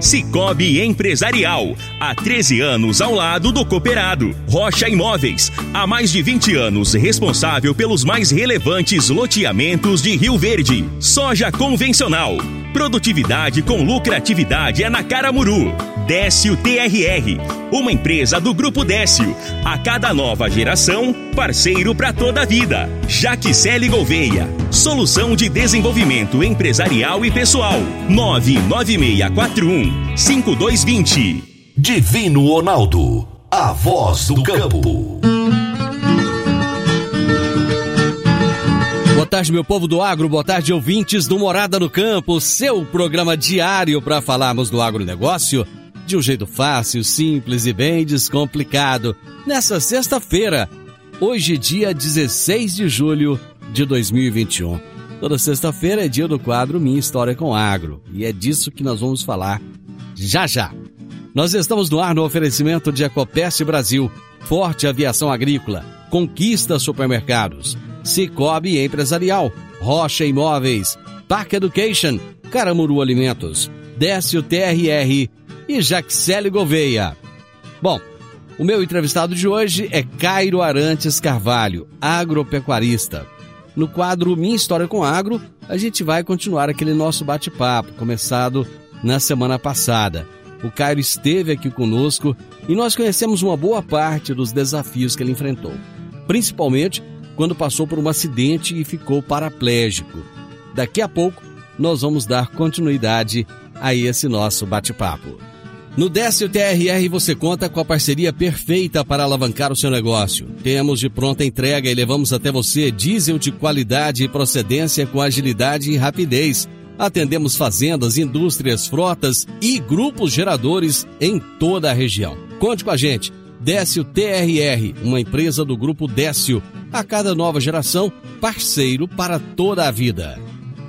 Cicobi Empresarial. Há 13 anos ao lado do cooperado. Rocha Imóveis. Há mais de 20 anos responsável pelos mais relevantes loteamentos de Rio Verde. Soja convencional. Produtividade com lucratividade é na Caramuru. Décio TRR, uma empresa do Grupo Décio. A cada nova geração, parceiro para toda a vida. Jaquicele Gouveia, solução de desenvolvimento empresarial e pessoal. 99641 5220. Divino Ronaldo. A voz do campo. Boa tarde, meu povo do agro, boa tarde, ouvintes do Morada no Campo, seu programa diário para falarmos do agronegócio de um jeito fácil, simples e bem descomplicado. Nessa sexta-feira, hoje, dia 16 de julho de 2021. Toda sexta-feira é dia do quadro Minha História com Agro e é disso que nós vamos falar já já. Nós estamos no ar no oferecimento de Ecopest Brasil, Forte Aviação Agrícola, Conquista Supermercados, Cicobi Empresarial, Rocha Imóveis, Park Education, Caramuru Alimentos, Décio TRR e Jaxele Gouveia. Bom, o meu entrevistado de hoje é Cairo Arantes Carvalho, agropecuarista. No quadro Minha História com Agro, a gente vai continuar aquele nosso bate-papo, começado na semana passada. O Cairo esteve aqui conosco e nós conhecemos uma boa parte dos desafios que ele enfrentou, principalmente quando passou por um acidente e ficou paraplégico. Daqui a pouco, nós vamos dar continuidade a esse nosso bate-papo. No Décio TRR você conta com a parceria perfeita para alavancar o seu negócio. Temos de pronta entrega e levamos até você diesel de qualidade e procedência com agilidade e rapidez. Atendemos fazendas, indústrias, frotas e grupos geradores em toda a região. Conte com a gente. Décio TRR, uma empresa do grupo Décio. A cada nova geração, parceiro para toda a vida.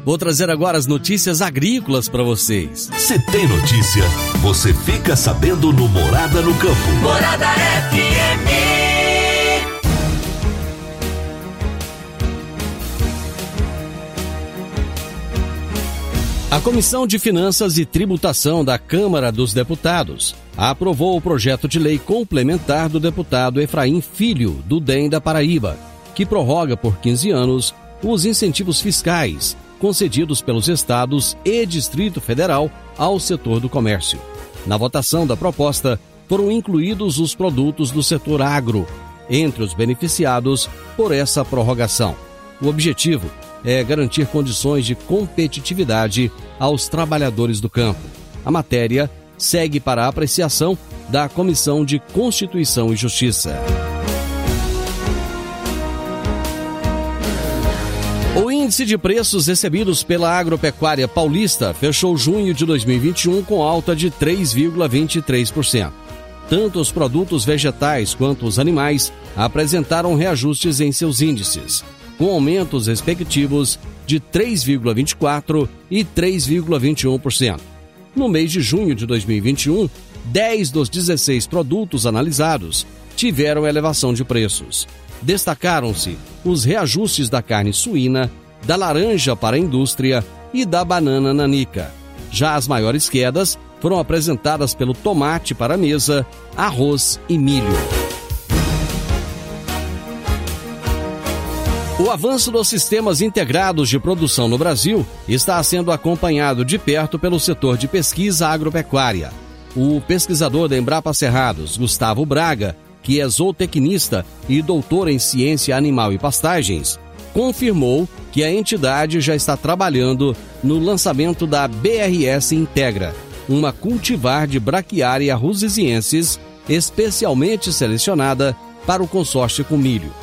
Vou trazer agora as notícias agrícolas para vocês. Se tem notícia, você fica sabendo no Morada no Campo. Morada FM. A Comissão de Finanças e Tributação da Câmara dos Deputados aprovou o projeto de lei complementar do deputado Efraim Filho, do DEM da Paraíba, que prorroga por 15 anos os incentivos fiscais concedidos pelos estados e Distrito Federal ao setor do comércio. Na votação da proposta, foram incluídos os produtos do setor agro entre os beneficiados por essa prorrogação. O objetivo é garantir condições de competitividade aos trabalhadores do campo. A matéria segue para a apreciação da Comissão de Constituição e Justiça. O índice de preços recebidos pela agropecuária paulista fechou junho de 2021 com alta de 3,23%. Tanto os produtos vegetais quanto os animais apresentaram reajustes em seus índices, com aumentos respectivos de 3,24% e 3,21%. No mês de junho de 2021, 10 dos 16 produtos analisados tiveram elevação de preços. Destacaram-se os reajustes da carne suína, da laranja para a indústria e da banana nanica. Já as maiores quedas foram apresentadas pelo tomate para a mesa, arroz e milho. O avanço dos sistemas integrados de produção no Brasil está sendo acompanhado de perto pelo setor de pesquisa agropecuária. O pesquisador da Embrapa Cerrados, Gustavo Braga, que é zootecnista e doutor em ciência animal e pastagens, confirmou que a entidade já está trabalhando no lançamento da BRS Integra, uma cultivar de braquiária rusesiensis especialmente selecionada para o consórcio com milho.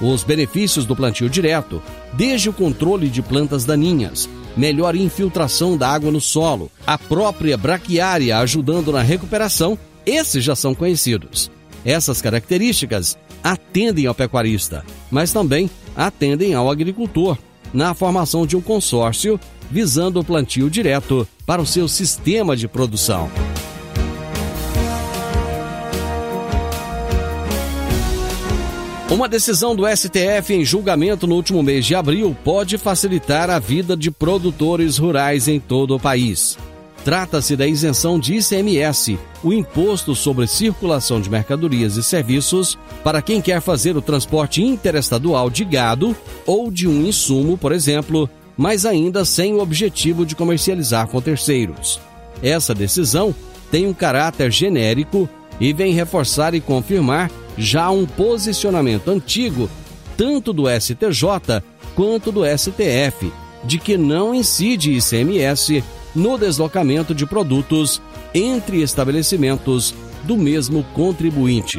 Os benefícios do plantio direto, desde o controle de plantas daninhas, melhor infiltração da água no solo, a própria braquiária ajudando na recuperação, esses já são conhecidos. Essas características atendem ao pecuarista, mas também atendem ao agricultor, na formação de um consórcio visando o plantio direto para o seu sistema de produção. Uma decisão do STF em julgamento no último mês de abril pode facilitar a vida de produtores rurais em todo o país. Trata-se da isenção de ICMS, o imposto sobre circulação de mercadorias e serviços, para quem quer fazer o transporte interestadual de gado ou de um insumo, por exemplo, mas ainda sem o objetivo de comercializar com terceiros. Essa decisão tem um caráter genérico e vem reforçar e confirmar já um posicionamento antigo, tanto do STJ quanto do STF, de que não incide ICMS no deslocamento de produtos entre estabelecimentos do mesmo contribuinte.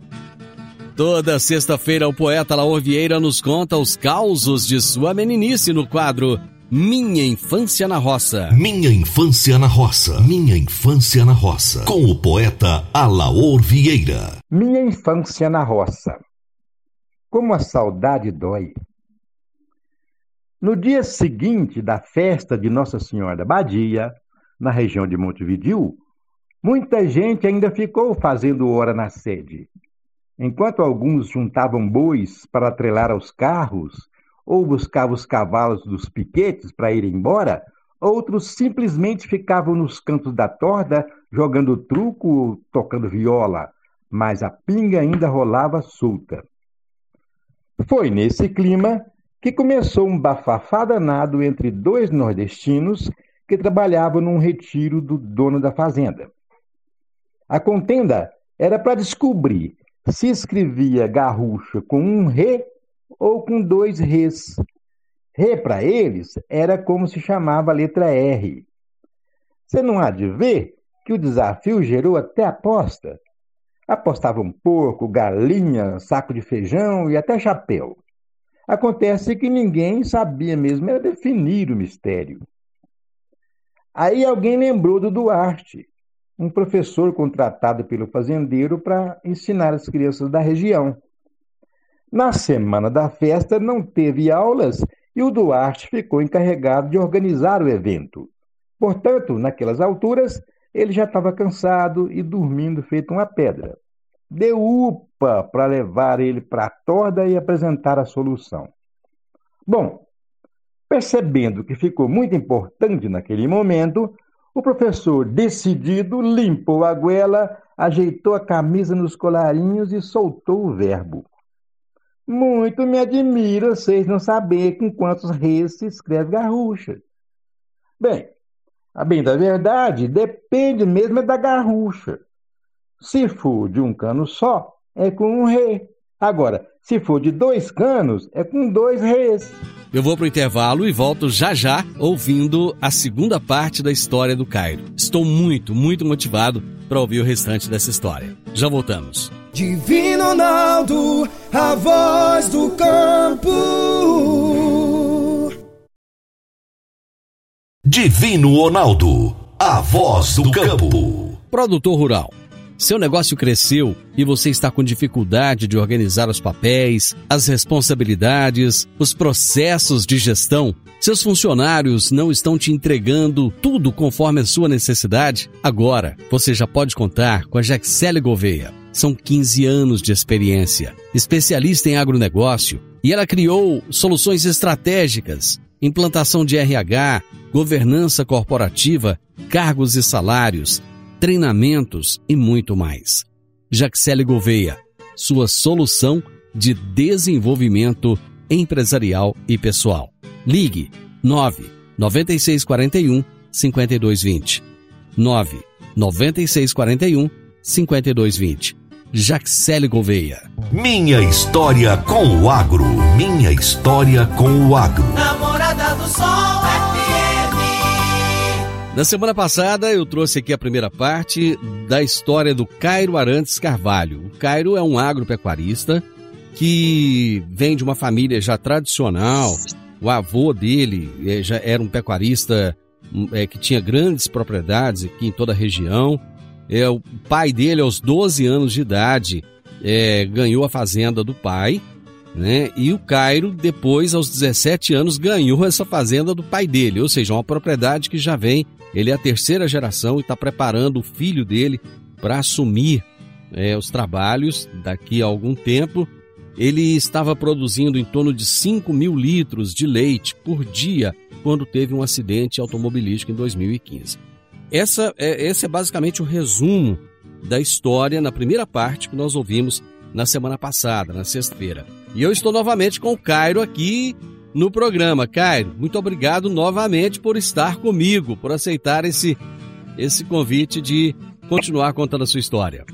Toda sexta-feira, o poeta Laor Vieira nos conta os causos de sua meninice no quadro Minha Infância na Roça. Minha Infância na Roça. Minha Infância na Roça. Com o poeta Alaor Vieira. Minha infância na roça. Como a saudade dói. No dia seguinte da festa de Nossa Senhora da Badia, na região de Montevidil, muita gente ainda ficou fazendo hora na sede. Enquanto alguns juntavam bois para atrelar aos carros ou buscavam os cavalos dos piquetes para ir embora, outros simplesmente ficavam nos cantos da torda jogando truco ou tocando viola, mas a pinga ainda rolava solta. Foi nesse clima que começou um bafafá danado entre dois nordestinos que trabalhavam num retiro do dono da fazenda. A contenda era para descobrir se escrevia garrucha com um re ou com dois res. Re para eles era como se chamava a letra R. Você não há de ver que o desafio gerou até aposta. Apostavam porco, galinha, saco de feijão e até chapéu. Acontece que ninguém sabia mesmo era definir o mistério. Aí alguém lembrou do Duarte, um professor contratado pelo fazendeiro para ensinar as crianças da região. Na semana da festa não teve aulas e o Duarte ficou encarregado de organizar o evento. Portanto, naquelas alturas, ele já estava cansado e dormindo feito uma pedra. Deu upa para levar ele para a torda e apresentar a solução. Bom, percebendo que ficou muito importante naquele momento, o professor, decidido, limpou a goela, ajeitou a camisa nos colarinhos e soltou o verbo. Muito me admira vocês não saberem com quantos reis se escreve garrucha. Bem, a bem da verdade, depende mesmo é da garrucha. Se for de um cano só, é com um rei. Agora, se for de dois canos, é com dois reis. Eu vou pro intervalo e volto já já ouvindo a segunda parte da história do Cairo. Estou muito, muito motivado para ouvir o restante dessa história. Já voltamos. Divino Ronaldo, a voz do campo. Divino Ronaldo, a voz do campo. Produtor rural. Seu negócio cresceu e você está com dificuldade de organizar os papéis, as responsabilidades, os processos de gestão? Seus funcionários não estão te entregando tudo conforme a sua necessidade? Agora, você já pode contar com a Jaxele Gouveia. São 15 anos de experiência, especialista em agronegócio, e ela criou soluções estratégicas implantação de RH, governança corporativa, cargos e salários, treinamentos e muito mais. Jaxele Gouveia, sua solução de desenvolvimento empresarial e pessoal. Ligue 9 9641 5220. 9 9641 5220. Jaxele Gouveia. Minha história com o agro. Minha história com o agro. Namorada do Sol. Na semana passada eu trouxe aqui a primeira parte da história do Cairo Arantes Carvalho. O Cairo é um agropecuarista que vem de uma família já tradicional. O avô dele eh, já era um pecuarista é, que tinha grandes propriedades aqui em toda a região. É, o pai dele, aos 12 anos de idade, ganhou a fazenda do pai, né? E o Cairo, depois, aos 17 anos, ganhou essa fazenda do pai dele, ou seja, uma propriedade que já vem, ele é a terceira geração e está preparando o filho dele para assumir é, os trabalhos daqui a algum tempo. Ele estava produzindo em torno de 5 mil litros de leite por dia quando teve um acidente automobilístico em 2015. Essa é, esse é basicamente o resumo da história na primeira parte que nós ouvimos na semana passada, na sexta-feira. E eu estou novamente com o Cairo aqui no programa. Cairo, muito obrigado novamente por estar comigo, por aceitar esse, esse convite de continuar contando a sua história.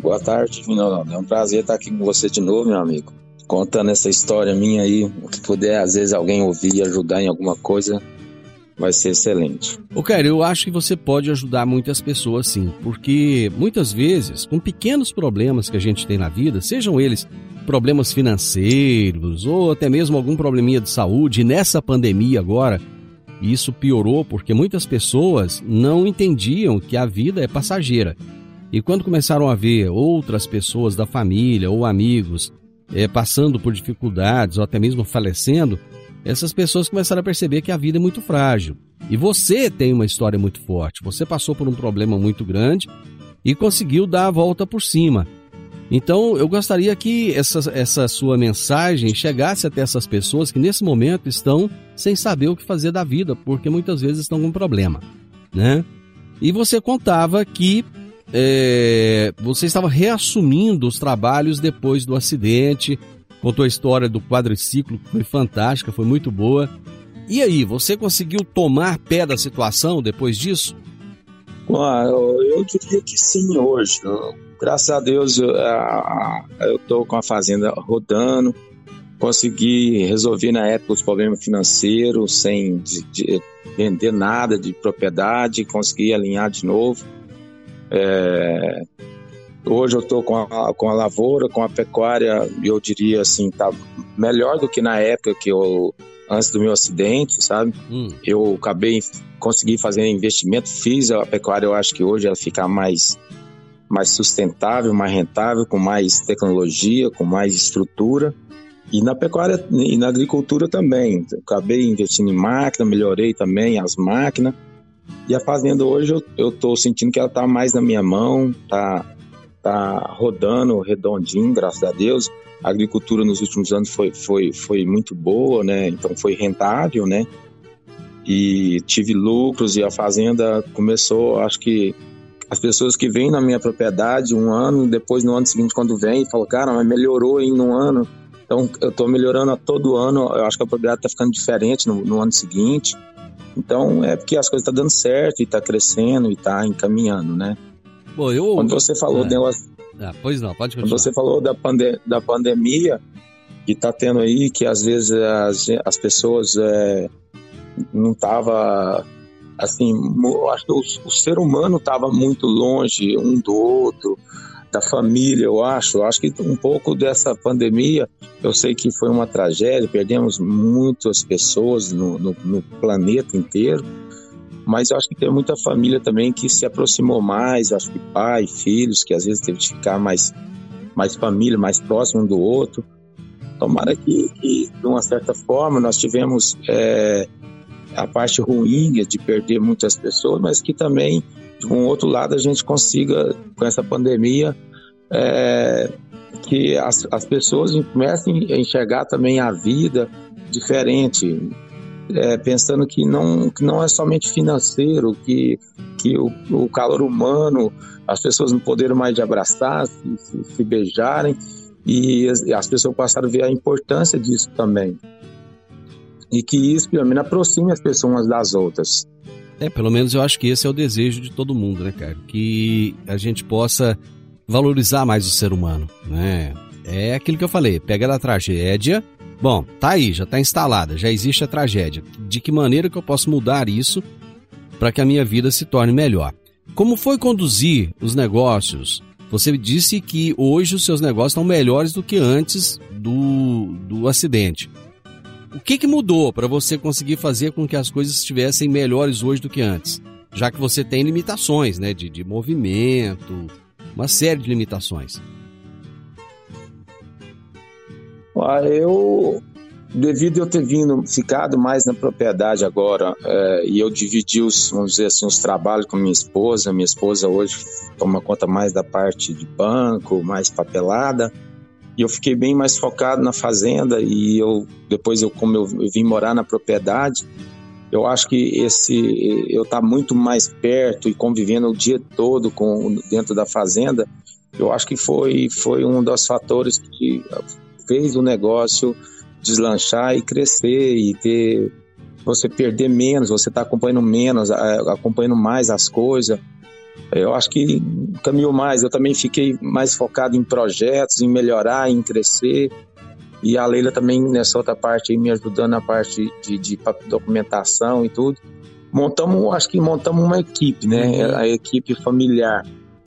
Boa tarde, Vinolão. É um prazer estar aqui com você de novo, meu amigo. Contando essa história minha aí, se puder, às vezes, alguém ouvir e ajudar em alguma coisa, vai ser excelente. Ô, Cairo, eu acho que você pode ajudar muitas pessoas sim, porque muitas vezes, com pequenos problemas que a gente tem na vida, sejam eles problemas financeiros ou até mesmo algum probleminha de saúde, e nessa pandemia agora, isso piorou porque muitas pessoas não entendiam que a vida é passageira. E quando começaram a ver outras pessoas da família ou amigos é, passando por dificuldades ou até mesmo falecendo, essas pessoas começaram a perceber que a vida é muito frágil. E você tem uma história muito forte. Você passou por um problema muito grande e conseguiu dar a volta por cima. Então, eu gostaria que essa, essa sua mensagem chegasse até essas pessoas que nesse momento estão sem saber o que fazer da vida, porque muitas vezes estão com problema, né? E você contava que é, você estava reassumindo os trabalhos depois do acidente, contou a história do quadriciclo, que foi fantástica, foi muito boa. E aí, você conseguiu tomar pé da situação depois disso? Ah, eu diria que sim hoje. Graças a Deus eu estou com a fazenda rodando, consegui resolver na época os problemas financeiros sem de, de vender nada de propriedade, consegui alinhar de novo. É, Hoje eu estou com a, com a lavoura, com a pecuária, eu diria assim, tá melhor do que na época que eu antes do meu acidente, sabe? Hum. Eu acabei consegui fazer investimento, fiz a pecuária, eu acho que hoje ela fica mais mais sustentável, mais rentável, com mais tecnologia, com mais estrutura. E na pecuária e na agricultura também. Eu acabei investindo em máquina, melhorei também as máquinas. E a fazenda hoje eu estou sentindo que ela está mais na minha mão, tá tá rodando redondinho, graças a Deus. A agricultura nos últimos anos foi, foi, foi muito boa, né? Então foi rentável, né? E tive lucros e a fazenda começou, acho que as pessoas que vêm na minha propriedade um ano, depois no ano seguinte quando vem, falam, cara, mas melhorou em um ano. Então eu estou melhorando a todo ano, eu acho que a propriedade está ficando diferente no, no, ano seguinte. Então é porque as coisas estão tá dando certo e está crescendo e está encaminhando, né? Bom, eu... Quando você falou é. Ah, pois não, pode continuar. Quando você falou da, pande da pandemia que está tendo aí, que às vezes as, as pessoas é, não tava assim, acho que o, o ser humano estava muito longe um do outro, da família, eu acho. Eu acho que um pouco dessa pandemia, eu sei que foi uma tragédia, perdemos muitas pessoas no, no, no planeta inteiro mas eu acho que tem muita família também que se aproximou mais, acho que pai, filhos, que às vezes teve que ficar mais, mais família, mais próximo um do outro. Tomara que, que de uma certa forma, nós tivemos é, a parte ruim de perder muitas pessoas, mas que também, de um outro lado, a gente consiga, com essa pandemia, é, que as, as pessoas comecem a enxergar também a vida diferente, é, pensando que não, que não é somente financeiro, que, que o, o calor humano, as pessoas não poderam mais de abraçar, se, se, se beijarem, e as, as, pessoas passaram a ver a importância disso também. E que isso, pelo menos, aproxime as pessoas umas das outras. É, pelo menos eu acho que esse é o desejo de todo mundo, né, cara? Que a gente possa valorizar mais o ser humano, né? É aquilo que eu falei, pega da tragédia, bom, tá aí, já tá instalada, já existe a tragédia. De que maneira que eu posso mudar isso para que a minha vida se torne melhor? Como foi conduzir os negócios? Você disse que hoje os seus negócios estão melhores do que antes do, do acidente. O que, que mudou para você conseguir fazer com que as coisas estivessem melhores hoje do que antes? Já que você tem limitações, né? De, de movimento, uma série de limitações. Eu, devido eu ter vindo, ficado mais na propriedade agora, é, e eu dividi os, vamos dizer assim, os trabalhos com minha esposa, minha esposa hoje toma conta mais da parte de banco, mais papelada, e eu fiquei bem mais focado na fazenda, e eu, depois eu, como eu, eu vim morar na propriedade, eu acho que esse eu estar tá muito mais perto e convivendo o dia todo com dentro da fazenda, eu acho que foi foi um dos fatores que fez o negócio deslanchar e crescer e ter você perder menos, você está acompanhando menos, acompanhando mais as coisas. Eu acho que caminhou mais. Eu também fiquei mais focado em projetos, em melhorar, em crescer. E a Leila também nessa outra parte me ajudando na parte de, de documentação e tudo. Montamos, acho que montamos uma equipe, né? Uhum. A equipe familiar.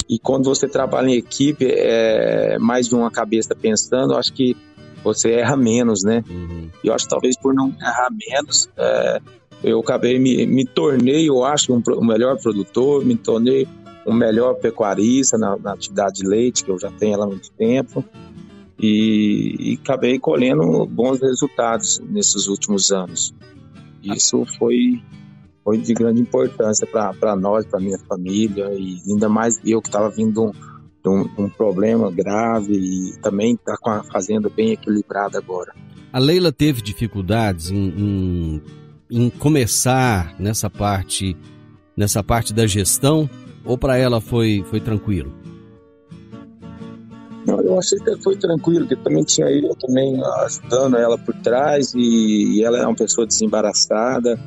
E quando você trabalha em equipe, é mais de uma cabeça pensando, acho que você erra menos, né? Uhum. E eu acho que talvez por não errar menos, é, eu acabei me, me tornei, eu acho, um, um, melhor produtor, me tornei um melhor pecuarista na, na, atividade de leite, que eu já tenho ela há muito tempo, e, e acabei colhendo bons resultados nesses últimos anos. Isso foi, foi de grande importância para nós, para minha família, e ainda mais eu que estava vindo um, um problema grave e também está com a fazenda bem equilibrada agora. A Leila teve dificuldades em, em, em começar nessa parte nessa parte da gestão ou para ela foi, foi tranquilo? Não, eu achei que foi tranquilo, porque também tinha eu também ajudando ela por trás e, e ela é uma pessoa desembaraçada.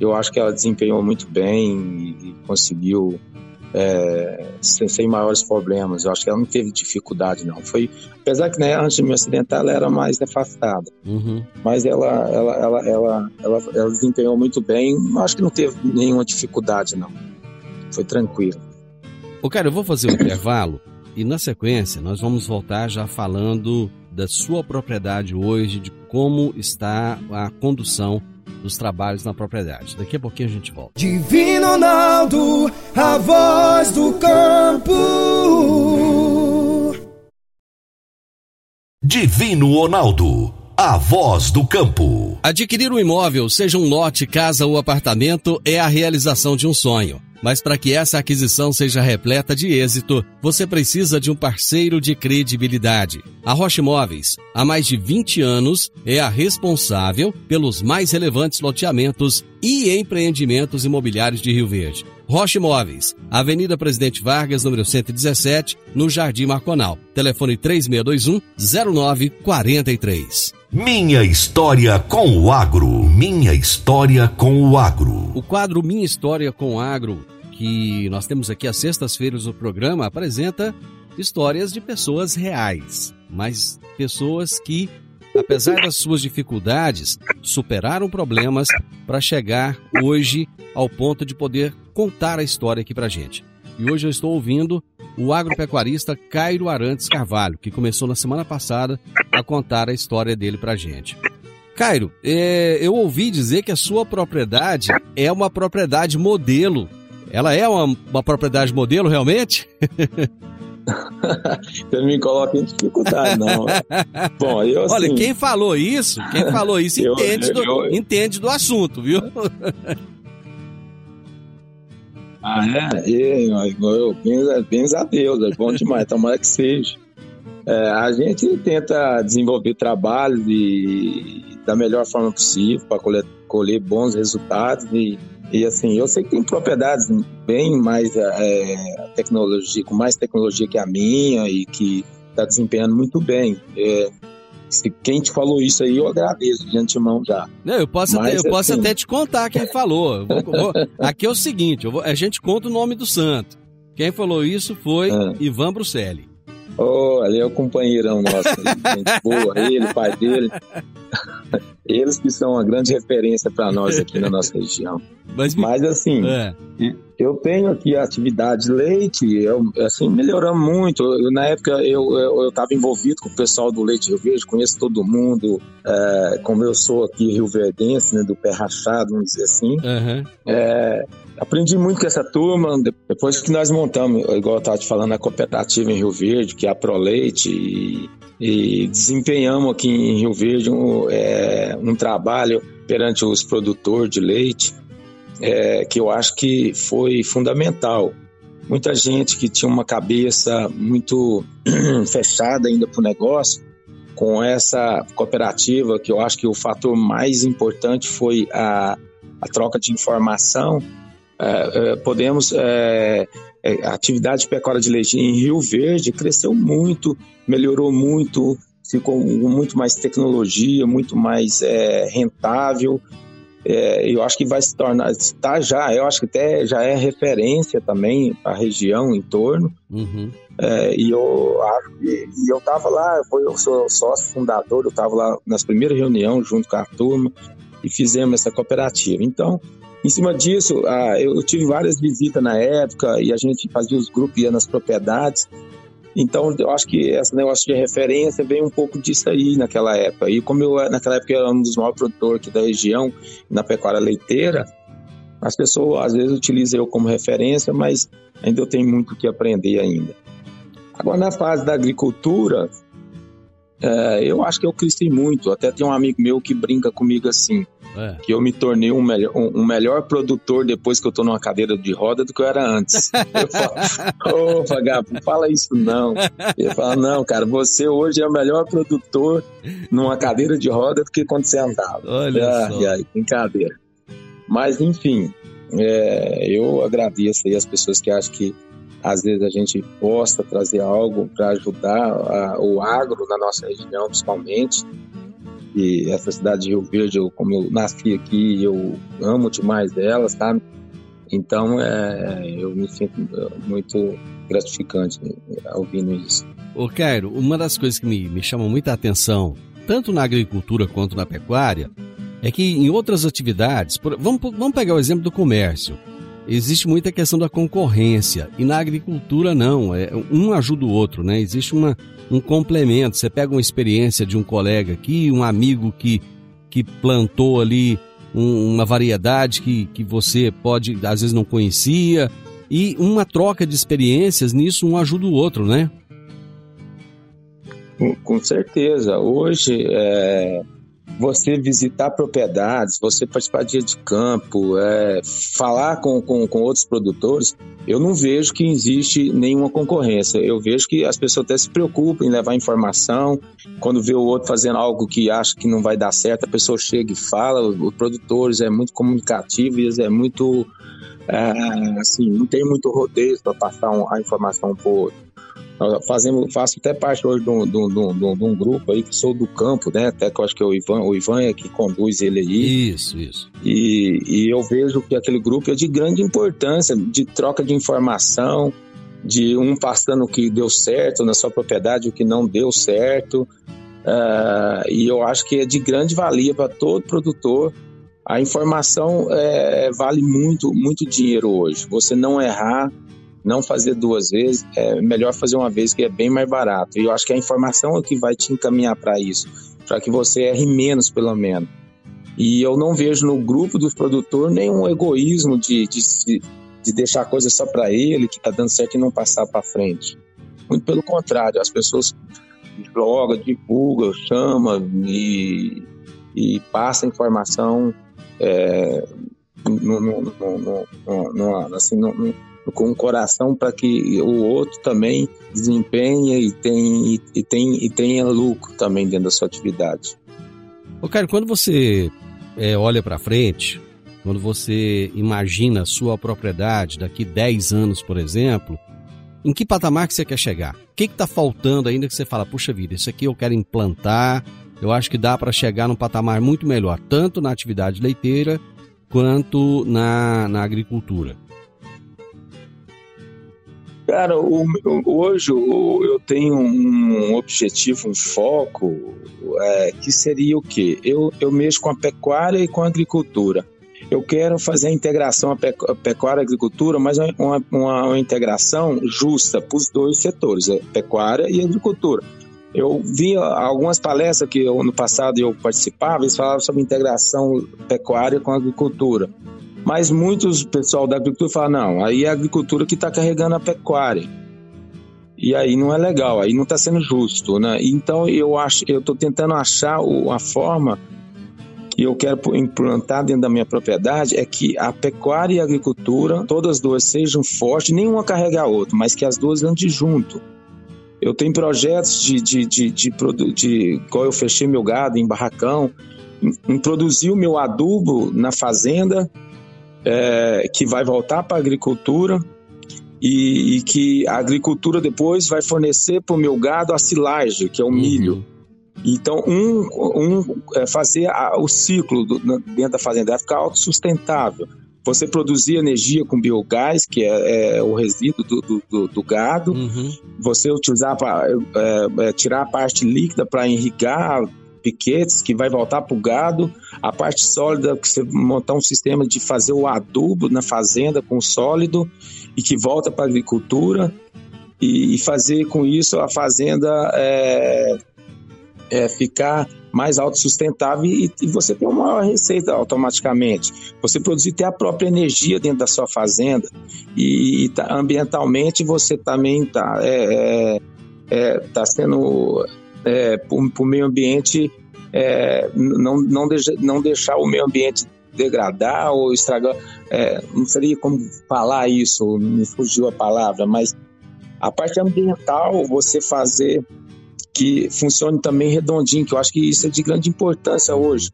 Eu acho que ela desempenhou muito bem e, e conseguiu é, sem, sem, maiores problemas. Eu acho que ela não teve dificuldade, não. Foi, apesar que né, antes de me acidentar ela era mais afastada, uhum. mas ela, ela, ela, ela, ela, ela desempenhou muito bem. Acho que não teve nenhuma dificuldade, não. Foi tranquilo. Ô, cara, eu vou fazer um intervalo e na sequência nós vamos voltar já falando da sua propriedade hoje, de como está a condução dos trabalhos na propriedade. Daqui a pouquinho a gente volta. Divino Ronaldo, a voz do campo. Divino Ronaldo, a voz do campo. Adquirir um imóvel, seja um lote, casa ou apartamento, é a realização de um sonho. Mas para que essa aquisição seja repleta de êxito, você precisa de um parceiro de credibilidade. A Rocha Imóveis, há mais de 20 anos, é a responsável pelos mais relevantes loteamentos e empreendimentos imobiliários de Rio Verde. Rocha Imóveis, Avenida Presidente Vargas, número 117, no Jardim Marconal. Telefone 3621-0943. Minha história com o agro. Minha história com o agro. O quadro Minha História com o Agro, que nós temos aqui às sextas-feiras do programa, apresenta histórias de pessoas reais, mas pessoas que apesar das suas dificuldades, superaram problemas para chegar hoje ao ponto de poder contar a história aqui para gente. E hoje eu estou ouvindo o agropecuarista Cairo Arantes Carvalho, que começou na semana passada a contar a história dele para gente. Cairo, é, eu ouvi dizer que a sua propriedade é uma propriedade modelo. Ela é uma, uma propriedade modelo realmente? Você não me coloca em dificuldade, não. Bom, eu, assim, Olha, quem falou isso, quem falou isso eu, entende, do, eu, entende do assunto, viu? Ah, é? Eu, bens a Deus, é bom demais, tomara que seja. É, a gente tenta desenvolver trabalho de, da melhor forma possível para colher bons resultados e, e assim, eu sei que tem propriedades bem mais é, tecnologia, com mais tecnologia que a minha e que está desempenhando muito bem. É, se quem te falou isso aí, eu agradeço de antemão já. Não, eu posso, Mas, até, eu posso assim, até te contar quem falou. Vou, vou, aqui é o seguinte: vou, a gente conta o nome do santo. Quem falou isso foi ah. Ivan Bruselli. Oh, ali é o companheirão nosso, gente boa, ele, pai dele. Eles que são uma grande referência para nós aqui na nossa região. Mas, Mas assim, é. eu tenho aqui a atividade leite, eu, assim, melhoramos muito. Eu, na época eu estava envolvido com o pessoal do Leite Rio Verde, conheço todo mundo, é, como eu sou aqui Rio Verdense, né, do pé rachado, vamos dizer assim. Uhum. É, aprendi muito com essa turma, depois que nós montamos, igual eu estava te falando, a cooperativa em Rio Verde, que é a ProLeite, e e desempenhamos aqui em Rio Verde um, é, um trabalho perante os produtores de leite é, que eu acho que foi fundamental. Muita gente que tinha uma cabeça muito fechada ainda para o negócio, com essa cooperativa, que eu acho que o fator mais importante foi a, a troca de informação, é, é podemos é, a atividade de pecuária de leite em Rio Verde cresceu muito, melhorou muito, ficou muito mais tecnologia, muito mais é, rentável. É, eu acho que vai se tornar, está já, eu acho que até já é referência também para a região em torno. Uhum. É, e eu e eu estava lá, eu sou sócio fundador, eu estava lá nas primeiras reuniões junto com a turma e fizemos essa cooperativa. Então, em cima disso, eu tive várias visitas na época e a gente fazia os grupos, ia nas propriedades. Então, eu acho que esse negócio de referência vem um pouco disso aí naquela época. E como eu, naquela época, eu era um dos maiores produtores aqui da região, na pecuária leiteira, as pessoas às vezes utilizam eu como referência, mas ainda eu tenho muito que aprender ainda. Agora, na fase da agricultura, é, eu acho que eu cresci muito. Até tem um amigo meu que brinca comigo assim é. que eu me tornei um melhor, um, um, melhor produtor depois que eu tô numa cadeira de roda do que eu era antes. Eu falo, ô, Fagapo, fala isso não. Ele fala, não, cara, você hoje é o melhor produtor numa cadeira de roda do que quando você andava. Olha ah, só. Ai, brincadeira. Mas, enfim, é, eu agradeço aí as pessoas que acham que às vezes a gente possa trazer algo para ajudar a, o agro na nossa região, principalmente que essa cidade de Rio Verde, eu, como eu nasci aqui, eu amo demais ela, sabe? Então, é, eu me sinto muito gratificante ouvindo isso. Ô, Cairo, uma das coisas que me, me chama muita atenção, tanto na agricultura quanto na pecuária, é que em outras atividades, por, vamos, vamos pegar o exemplo do comércio, existe muita questão da concorrência, e na agricultura não, é, um ajuda o outro, né? Existe uma, um complemento. Você pega uma experiência de um colega aqui, um amigo que, que plantou ali um, uma variedade que, que você pode, às vezes, não conhecia, e uma troca de experiências nisso, um ajuda o outro, né? Com, certeza. Hoje, é, você visitar propriedades, você participar de dia de campo, é, falar com, com, com, outros produtores, eu não vejo que existe nenhuma concorrência. Eu vejo que as pessoas até se preocupam em levar informação. Quando vê o outro fazendo algo que acha que não vai dar certo, a pessoa chega e fala. Os produtores é muito comunicativo e é muito. É, assim, não tem muito rodeio para passar a informação para o outro. Fazemos, faço até parte hoje de um, de, um, de, um, de um, grupo aí que sou do campo, né? Até que eu acho que é o Ivan, o Ivan é que conduz ele aí. Isso, isso. E, e eu vejo que aquele grupo é de grande importância, de troca de informação, de um passando o que deu certo na sua propriedade, o que não deu certo. Uh, e eu acho que é de grande valia para todo produtor. A informação é, vale muito, muito dinheiro hoje. Você não errar não fazer duas vezes, é melhor fazer uma vez que é bem mais barato. E eu acho que a informação é que vai te encaminhar para isso, para que você erre menos, pelo menos. E eu não vejo no grupo dos produtores nenhum egoísmo de, de, de deixar a coisa só para ele, que está dando certo e não passar para frente. Muito pelo contrário, as pessoas jogam, divulgam, chamam e, e passam informação é, no, no, no, no, assim, no, com o coração para que o outro também desempenhe e tenha, e, e tenha lucro também dentro da sua atividade. Ô, Caio, quando você é, olha para frente, quando você imagina a sua propriedade daqui 10 anos, por exemplo, em que patamar que você quer chegar? O que está faltando ainda que você fala, puxa vida, isso aqui eu quero implantar, eu acho que dá para chegar num patamar muito melhor, tanto na atividade leiteira quanto na, na agricultura? Cara, o, hoje eu tenho um objetivo, um foco, é, que seria o quê? Eu, eu mexo com a pecuária e com a agricultura. Eu quero fazer a integração a pecuária e agricultura, mas uma, uma, uma integração justa para os dois setores, a pecuária e a agricultura. Eu vi algumas palestras que eu, no passado eu participava, eles falavam sobre integração pecuária com agricultura. Mas muitos pessoal da agricultura falam, não, aí é a agricultura que está carregando a pecuária. E aí não é legal, aí não está sendo justo, né? Então eu acho, eu estou tentando achar a forma que eu quero implantar dentro da minha propriedade é que a pecuária e a agricultura, todas as duas sejam fortes, nenhuma carrega a outra, mas que as duas andem junto. Eu tenho projetos de, de, de, de, de, igual eu fechei meu gado em barracão, em, em produzir o meu adubo na fazenda, é, que vai voltar para a agricultura e, e, que a agricultura depois vai fornecer para o meu gado a silagem, que é o uhum. milho. Então, um, um é fazer a, o ciclo do, dentro da fazenda ficar autossustentável. Você produzir energia com biogás, que é, é o resíduo do, do, do gado. Uhum. Você utilizar para é, é, tirar a parte líquida para irrigar piquetes que vai voltar para o gado, a parte sólida que você montar um sistema de fazer o adubo na fazenda com sólido e que volta para a agricultura. E, fazer com isso a fazenda é, é, ficar mais autossustentável e, e você ter uma maior receita automaticamente. Você produzir ter a própria energia dentro da sua fazenda. E, e tá, ambientalmente você também está é, é, é, tá sendo é, para o meio ambiente, é, não, não, deixa, não deixar o meio ambiente degradar ou estragar. É, não seria como falar isso, me fugiu a palavra, mas a parte ambiental, você fazer que funcione também redondinho, que eu acho que isso é de grande importância hoje.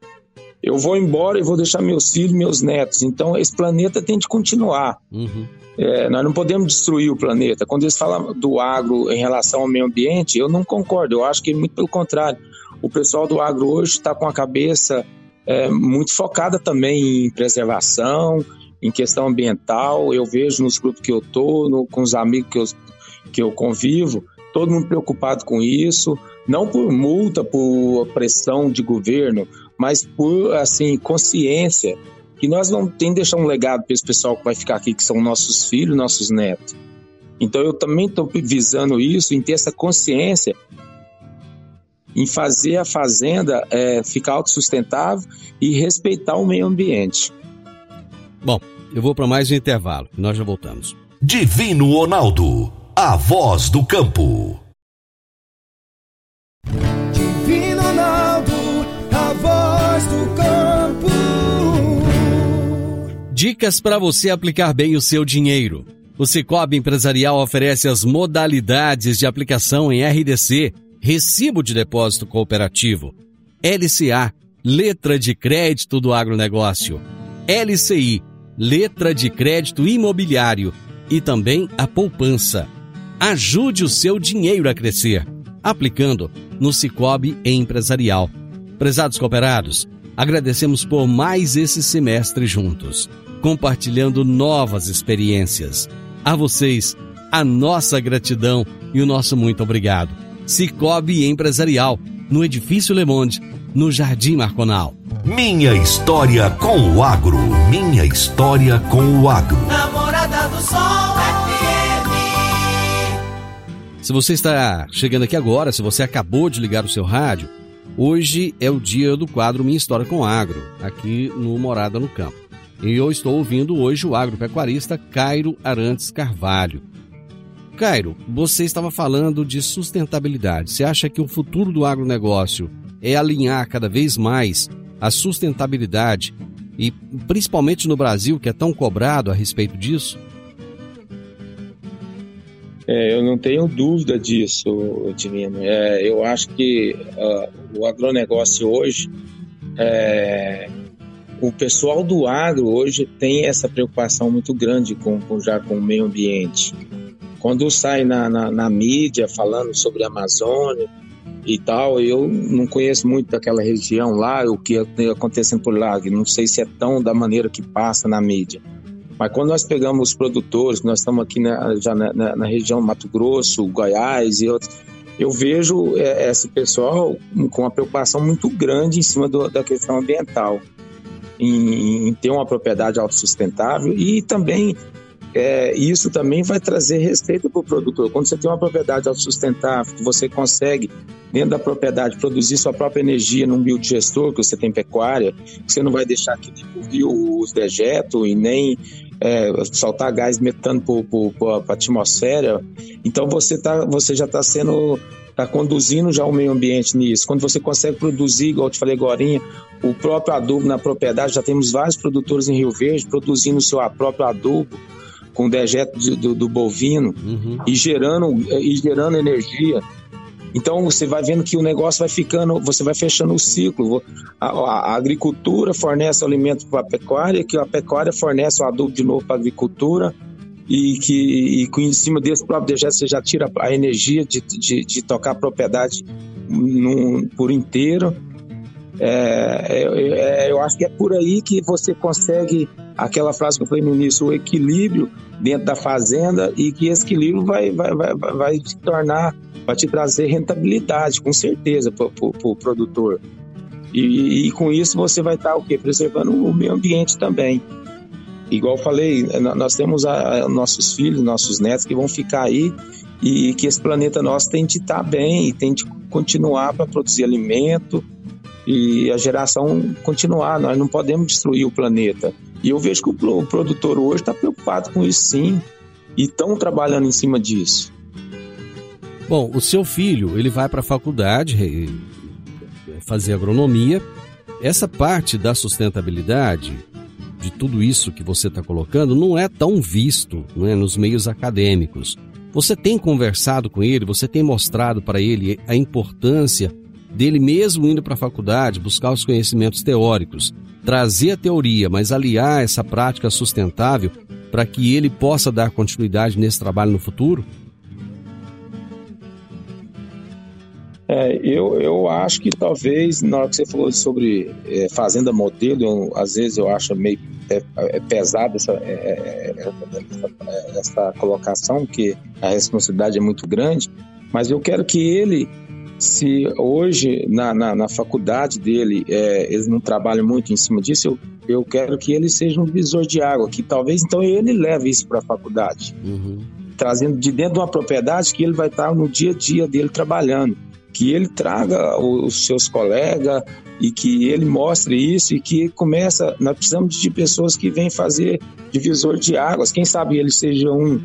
Eu vou embora e vou deixar meus filhos, meus netos. Então, esse planeta tem de continuar. Uhum. É, nós não podemos destruir o planeta. Quando eles falam do agro em relação ao meio ambiente, eu não concordo. Eu acho que muito pelo contrário. O pessoal do agro hoje está com a cabeça é, muito focada também em preservação, em questão ambiental. Eu vejo nos grupos que eu estou, com os amigos que eu, que eu convivo, todo mundo preocupado com isso, não por multa, por pressão de governo, mas por assim consciência que nós vamos ter que deixar um legado para esse pessoal que vai ficar aqui, que são nossos filhos, nossos netos. Então eu também estou visando isso, em ter essa consciência, em fazer a fazenda é, ficar autossustentável e respeitar o meio ambiente. Bom, eu vou para mais um intervalo e nós já voltamos. Divino Ronaldo, a voz do campo. Dicas para você aplicar bem o seu dinheiro. O Cicobi Empresarial oferece as modalidades de aplicação em RDC, Recibo de Depósito Cooperativo, LCA, Letra de Crédito do Agronegócio, LCI, Letra de Crédito Imobiliário e também a poupança. Ajude o seu dinheiro a crescer, aplicando no Cicobi Empresarial. Prezados cooperados, agradecemos por mais esse semestre juntos compartilhando novas experiências. A vocês, a nossa gratidão e o nosso muito obrigado. Cicobi Empresarial, no Edifício Le Monde, no Jardim Marconal. Minha história com o agro. Minha história com o agro. Namorada do Sol FM. Se você está chegando aqui agora, se você acabou de ligar o seu rádio, hoje é o dia do quadro Minha História com o Agro, aqui no Morada no Campo. E eu estou ouvindo hoje o agropecuarista Cairo Arantes Carvalho. Cairo, você estava falando de sustentabilidade. Você acha que o futuro do agronegócio é alinhar cada vez mais a sustentabilidade e principalmente no Brasil, que é tão cobrado a respeito disso? É, eu não tenho dúvida disso, Divino. É, eu acho que uh, o agronegócio hoje é, o pessoal do agro hoje tem essa preocupação muito grande com, com já com o meio ambiente. Quando sai na, na, na mídia falando sobre a Amazônia, e tal. Eu não conheço muito daquela região lá, o que está acontecendo por lá, não sei se é tão da maneira que passa na mídia. Mas quando nós pegamos os produtores, nós estamos aqui na, já na, na, na região Mato Grosso, Goiás e outros, eu vejo é, esse pessoal com uma preocupação muito grande em cima do, da questão ambiental, em, em ter uma propriedade autossustentável e também é, isso também vai trazer receita para o produtor. Quando você tem uma propriedade autossustentável, que você consegue, dentro da propriedade, produzir sua própria energia num biodigestor, que você tem pecuária, que você não vai deixar que rio os dejetos e nem é, soltar gás metano para a atmosfera. Então você, tá, você já está sendo está conduzindo já o meio ambiente nisso. Quando você consegue produzir, igual eu te falei agora, o próprio adubo na propriedade, já temos vários produtores em Rio Verde produzindo o seu próprio adubo com o dejeto de, do, do, bovino uhum. e, gerando, e gerando energia. Então você vai vendo que o negócio vai ficando, você vai fechando o ciclo. A, a, a agricultura fornece alimento para a pecuária, que a pecuária fornece o adubo de novo para a agricultura, e que e em cima desse próprio dejeto você já tira a energia de, de, de tocar a propriedade num, por inteiro. É, é, é, eu acho que é por aí que você consegue aquela frase que eu falei no início, o equilíbrio dentro da fazenda e que esse equilíbrio vai, vai, vai, vai te tornar, vai te trazer rentabilidade, com certeza, para o pro produtor. E, e, com isso você vai estar o quê? Preservando o meio ambiente também. Igual eu falei, nós temos a, a, nossos filhos, nossos netos que vão ficar aí e que esse planeta nosso tem de estar bem e tem de continuar para produzir alimento e a geração continuar. Nós não podemos destruir o planeta. E eu vejo que o produtor hoje está preocupado com isso sim e estão trabalhando em cima disso. Bom, o seu filho ele vai para a faculdade fazer agronomia. Essa parte da sustentabilidade, de tudo isso que você está colocando, não é tão visto não é, nos meios acadêmicos. Você tem conversado com ele, você tem mostrado para ele a importância dele mesmo indo para a faculdade, buscar os conhecimentos teóricos, trazer a teoria, mas aliar essa prática sustentável para que ele possa dar continuidade nesse trabalho no futuro? É, eu, eu acho que talvez, na hora que você falou sobre é, fazenda modelo, eu, às vezes eu acho meio é, é pesado essa, é, é, essa, essa colocação, que a responsabilidade é muito grande, mas eu quero que ele se hoje na, na, na faculdade dele é, eles não trabalham muito em cima disso, eu, eu quero que ele seja um visor de água, que talvez então ele leve isso para a faculdade, uhum. trazendo de dentro de uma propriedade que ele vai estar no dia a dia dele trabalhando, que ele traga os seus colegas e que ele mostre isso e que começa, nós precisamos de pessoas que vêm fazer divisor de águas, quem sabe ele seja um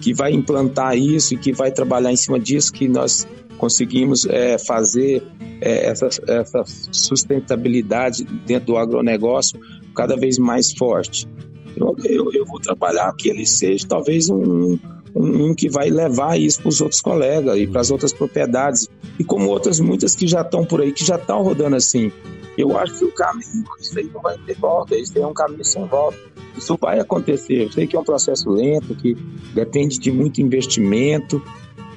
que vai implantar isso e que vai trabalhar em cima disso, que nós conseguimos é, fazer é, essa, essa sustentabilidade dentro do agronegócio cada vez mais forte. Eu, eu, eu vou trabalhar que ele seja talvez um, um, que vai levar isso para os outros colegas e para as outras propriedades, e como outras muitas que já estão por aí, que já estão rodando assim. Eu acho que o caminho, isso aí não vai ter volta, isso aí é um caminho sem volta. Isso vai acontecer. Eu sei que é um processo lento, que depende de muito investimento,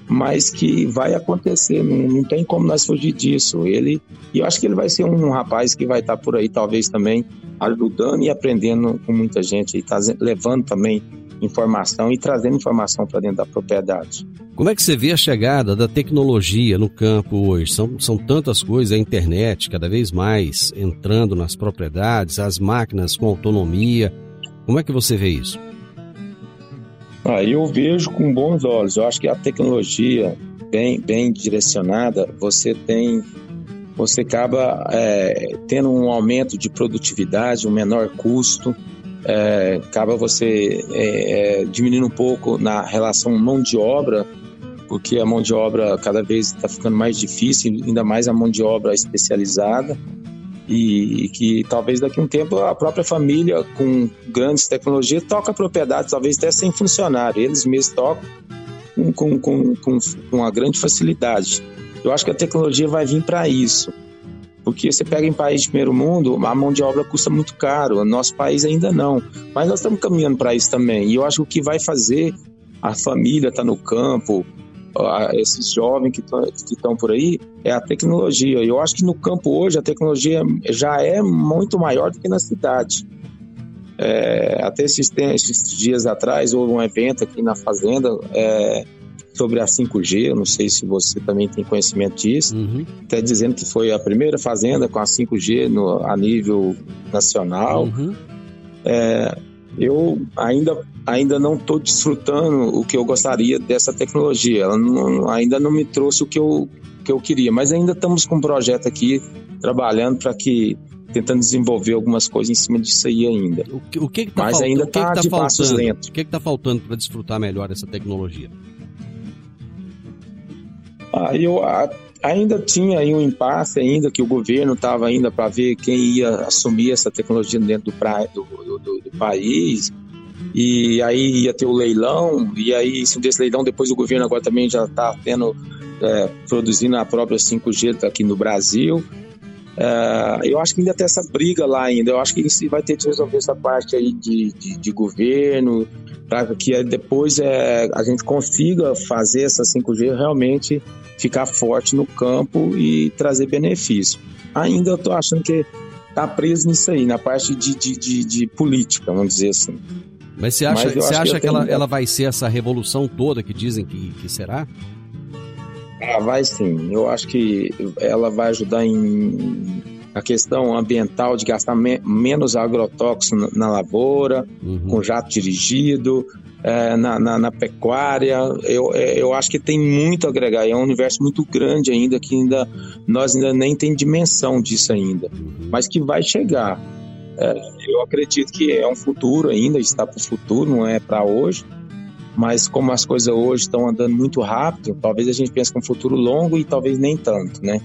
mas que vai acontecer, não, não tem como nós fugir disso. Ele, e eu acho que ele vai ser um rapaz que vai estar por aí, talvez também, ajudando e aprendendo com muita gente, e tá levando também informação e trazendo informação para dentro da propriedade. Como é que você vê a chegada da tecnologia no campo hoje? São, são tantas coisas, a internet cada vez mais entrando nas propriedades, as máquinas com autonomia. Como é que você vê isso? Ah, eu vejo com bons olhos. Eu acho que a tecnologia bem, bem direcionada, você tem, você acaba é, tendo um aumento de produtividade, um menor custo, é, acaba você é, é diminuindo um pouco na relação mão de obra, porque a mão de obra cada vez está ficando mais difícil, ainda mais a mão de obra especializada e, que talvez daqui a um tempo a própria família com grandes tecnologias toca a propriedade, talvez até sem funcionário, eles mesmos tocam com, com, com, com uma grande facilidade. Eu acho que a tecnologia vai vir para isso. Porque você pega em país de primeiro mundo, a mão de obra custa muito caro. No nosso país ainda não. Mas nós estamos caminhando para isso também. E eu acho que o que vai fazer a família estar tá no campo, esses jovens que estão por aí, é a tecnologia. Eu acho que no campo hoje a tecnologia já é muito maior do que na cidade. É, até esses, esses, dias atrás houve um evento aqui na fazenda é, sobre a 5G. Eu não sei se você também tem conhecimento disso. Uhum. Até dizendo que foi a primeira fazenda com a 5G no, a nível nacional. Uhum. É, eu ainda, ainda não estou desfrutando o que eu gostaria dessa tecnologia. Ela não, ainda não me trouxe o que eu, que eu queria, mas ainda estamos com um projeto aqui trabalhando para que tentando desenvolver algumas coisas em cima disso aí ainda. O que, o que, que tá Mas ainda está tá de faltando? passos lentos. O que está faltando para desfrutar melhor essa tecnologia? Ah, eu a, ainda tinha aí um impasse ainda que o governo estava ainda para ver quem ia assumir essa tecnologia dentro do, pra, do, do, do, país. E aí ia ter o leilão, e aí desse leilão depois o governo agora também já está tendo, é, produzindo a própria 5G aqui no Brasil. É, eu acho que ainda tem essa briga lá ainda. Eu acho que vai ter que resolver essa parte aí de, de, de governo, para que depois é, a gente consiga fazer essa 5G realmente ficar forte no campo e trazer benefício. Ainda eu tô achando que tá preso nisso aí, na parte de, de, de, de política, vamos dizer assim. Mas você acha, Mas você acha que, que ela, ela vai ser essa revolução toda que dizem que, que será? Ah, vai sim. Eu acho que ela vai ajudar em a questão ambiental de gastar me menos agrotóxico na, lavoura, uhum. com jato dirigido, é, na, na, na, pecuária. Eu, é, eu acho que tem muito a agregar. É um universo muito grande ainda que ainda nós ainda nem tem dimensão disso ainda, uhum. mas que vai chegar. É, eu acredito que é um futuro ainda, está para o futuro, não é para hoje mas como as coisas hoje estão andando muito rápido, talvez a gente pense que é um futuro longo e talvez nem tanto, né?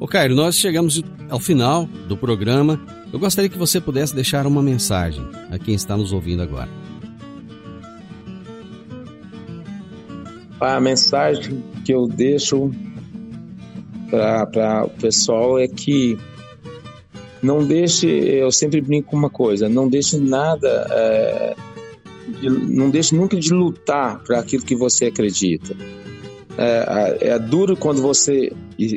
Ô Cairo, nós chegamos ao final do programa. Eu gostaria que você pudesse deixar uma mensagem a quem está nos ouvindo agora. A mensagem que eu deixo para o pessoal é que não deixe, eu sempre brinco com uma coisa, não deixe nada é, não deixe nunca de lutar para aquilo que você acredita. É, é, duro quando você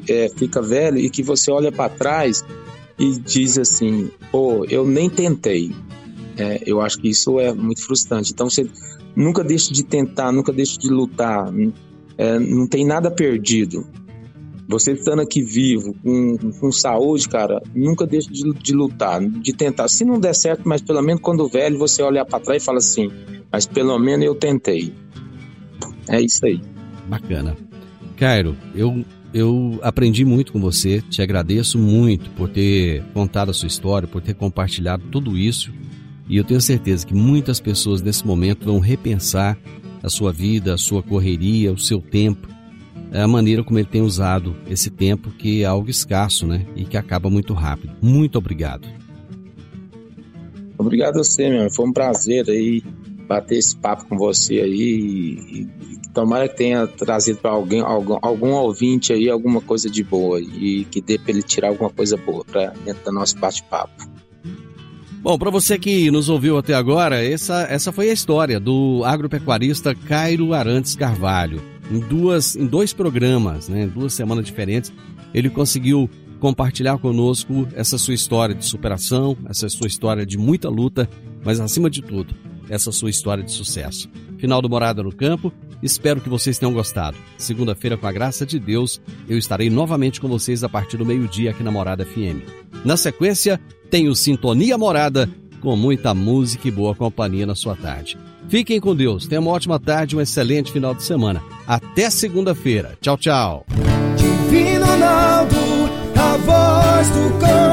é, fica velho e que você olha para trás e diz assim: pô, eu nem tentei. É, eu acho que isso é muito frustrante. Então você nunca deixe de tentar, nunca deixe de lutar. É, não tem nada perdido. Você estando aqui vivo, com, com saúde, cara, nunca deixe de, de, lutar, de tentar. Se não der certo, mas pelo menos quando velho, você olhar para trás e fala assim: mas pelo menos eu tentei. É isso aí. Bacana. Cairo, eu, eu aprendi muito com você, te agradeço muito por ter contado a sua história, por ter compartilhado tudo isso. E eu tenho certeza que muitas pessoas nesse momento vão repensar a sua vida, a sua correria, o seu tempo é a maneira como ele tem usado esse tempo, que é algo escasso, né? E que acaba muito rápido. Muito obrigado. Obrigado a você, meu. Foi um prazer aí bater esse papo com você aí. E, e tomara que tenha trazido para alguém, algum, algum ouvinte aí alguma coisa de boa e que dê para ele tirar alguma coisa boa para dentro do nosso bate-papo. Bom, para você que nos ouviu até agora, essa, essa foi a história do agropecuarista Cairo Arantes Carvalho em duas, em dois programas, né, em duas semanas diferentes, ele conseguiu compartilhar conosco essa sua história de superação, essa sua história de muita luta, mas acima de tudo, essa sua história de sucesso. Final do Morada no Campo, espero que vocês tenham gostado. Segunda-feira, com a graça de Deus, eu estarei novamente com vocês a partir do meio-dia aqui na Morada FM. Na sequência, tenho Sintonia Morada, com muita música e boa companhia na sua tarde. Fiquem com Deus, tenham uma ótima tarde, um excelente final de semana. Até segunda-feira. Tchau, tchau. Divino Ronaldo, a voz do campo.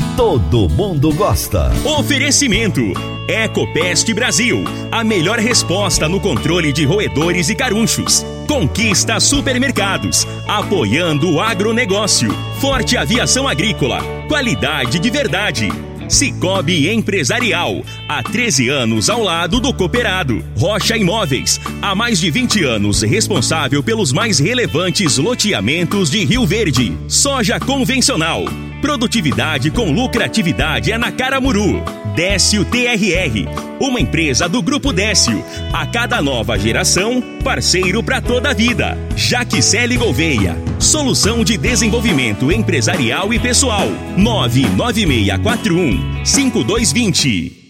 todo mundo gosta. Oferecimento: Ecopest Brasil. A melhor resposta no controle de roedores e carunchos. Conquista Supermercados. Apoiando o agronegócio. Forte Aviação Agrícola. Qualidade de verdade. Cicobi Empresarial, há 13 anos ao lado do cooperado. Rocha Imóveis, há mais de 20 anos responsável pelos mais relevantes loteamentos de Rio Verde. Soja convencional. Produtividade com lucratividade é na Caramuru. Décio TRR, uma empresa do Grupo Décio. A cada nova geração, parceiro para toda a vida. Jaquicele Gouveia, solução de desenvolvimento empresarial e pessoal. 99641 5220.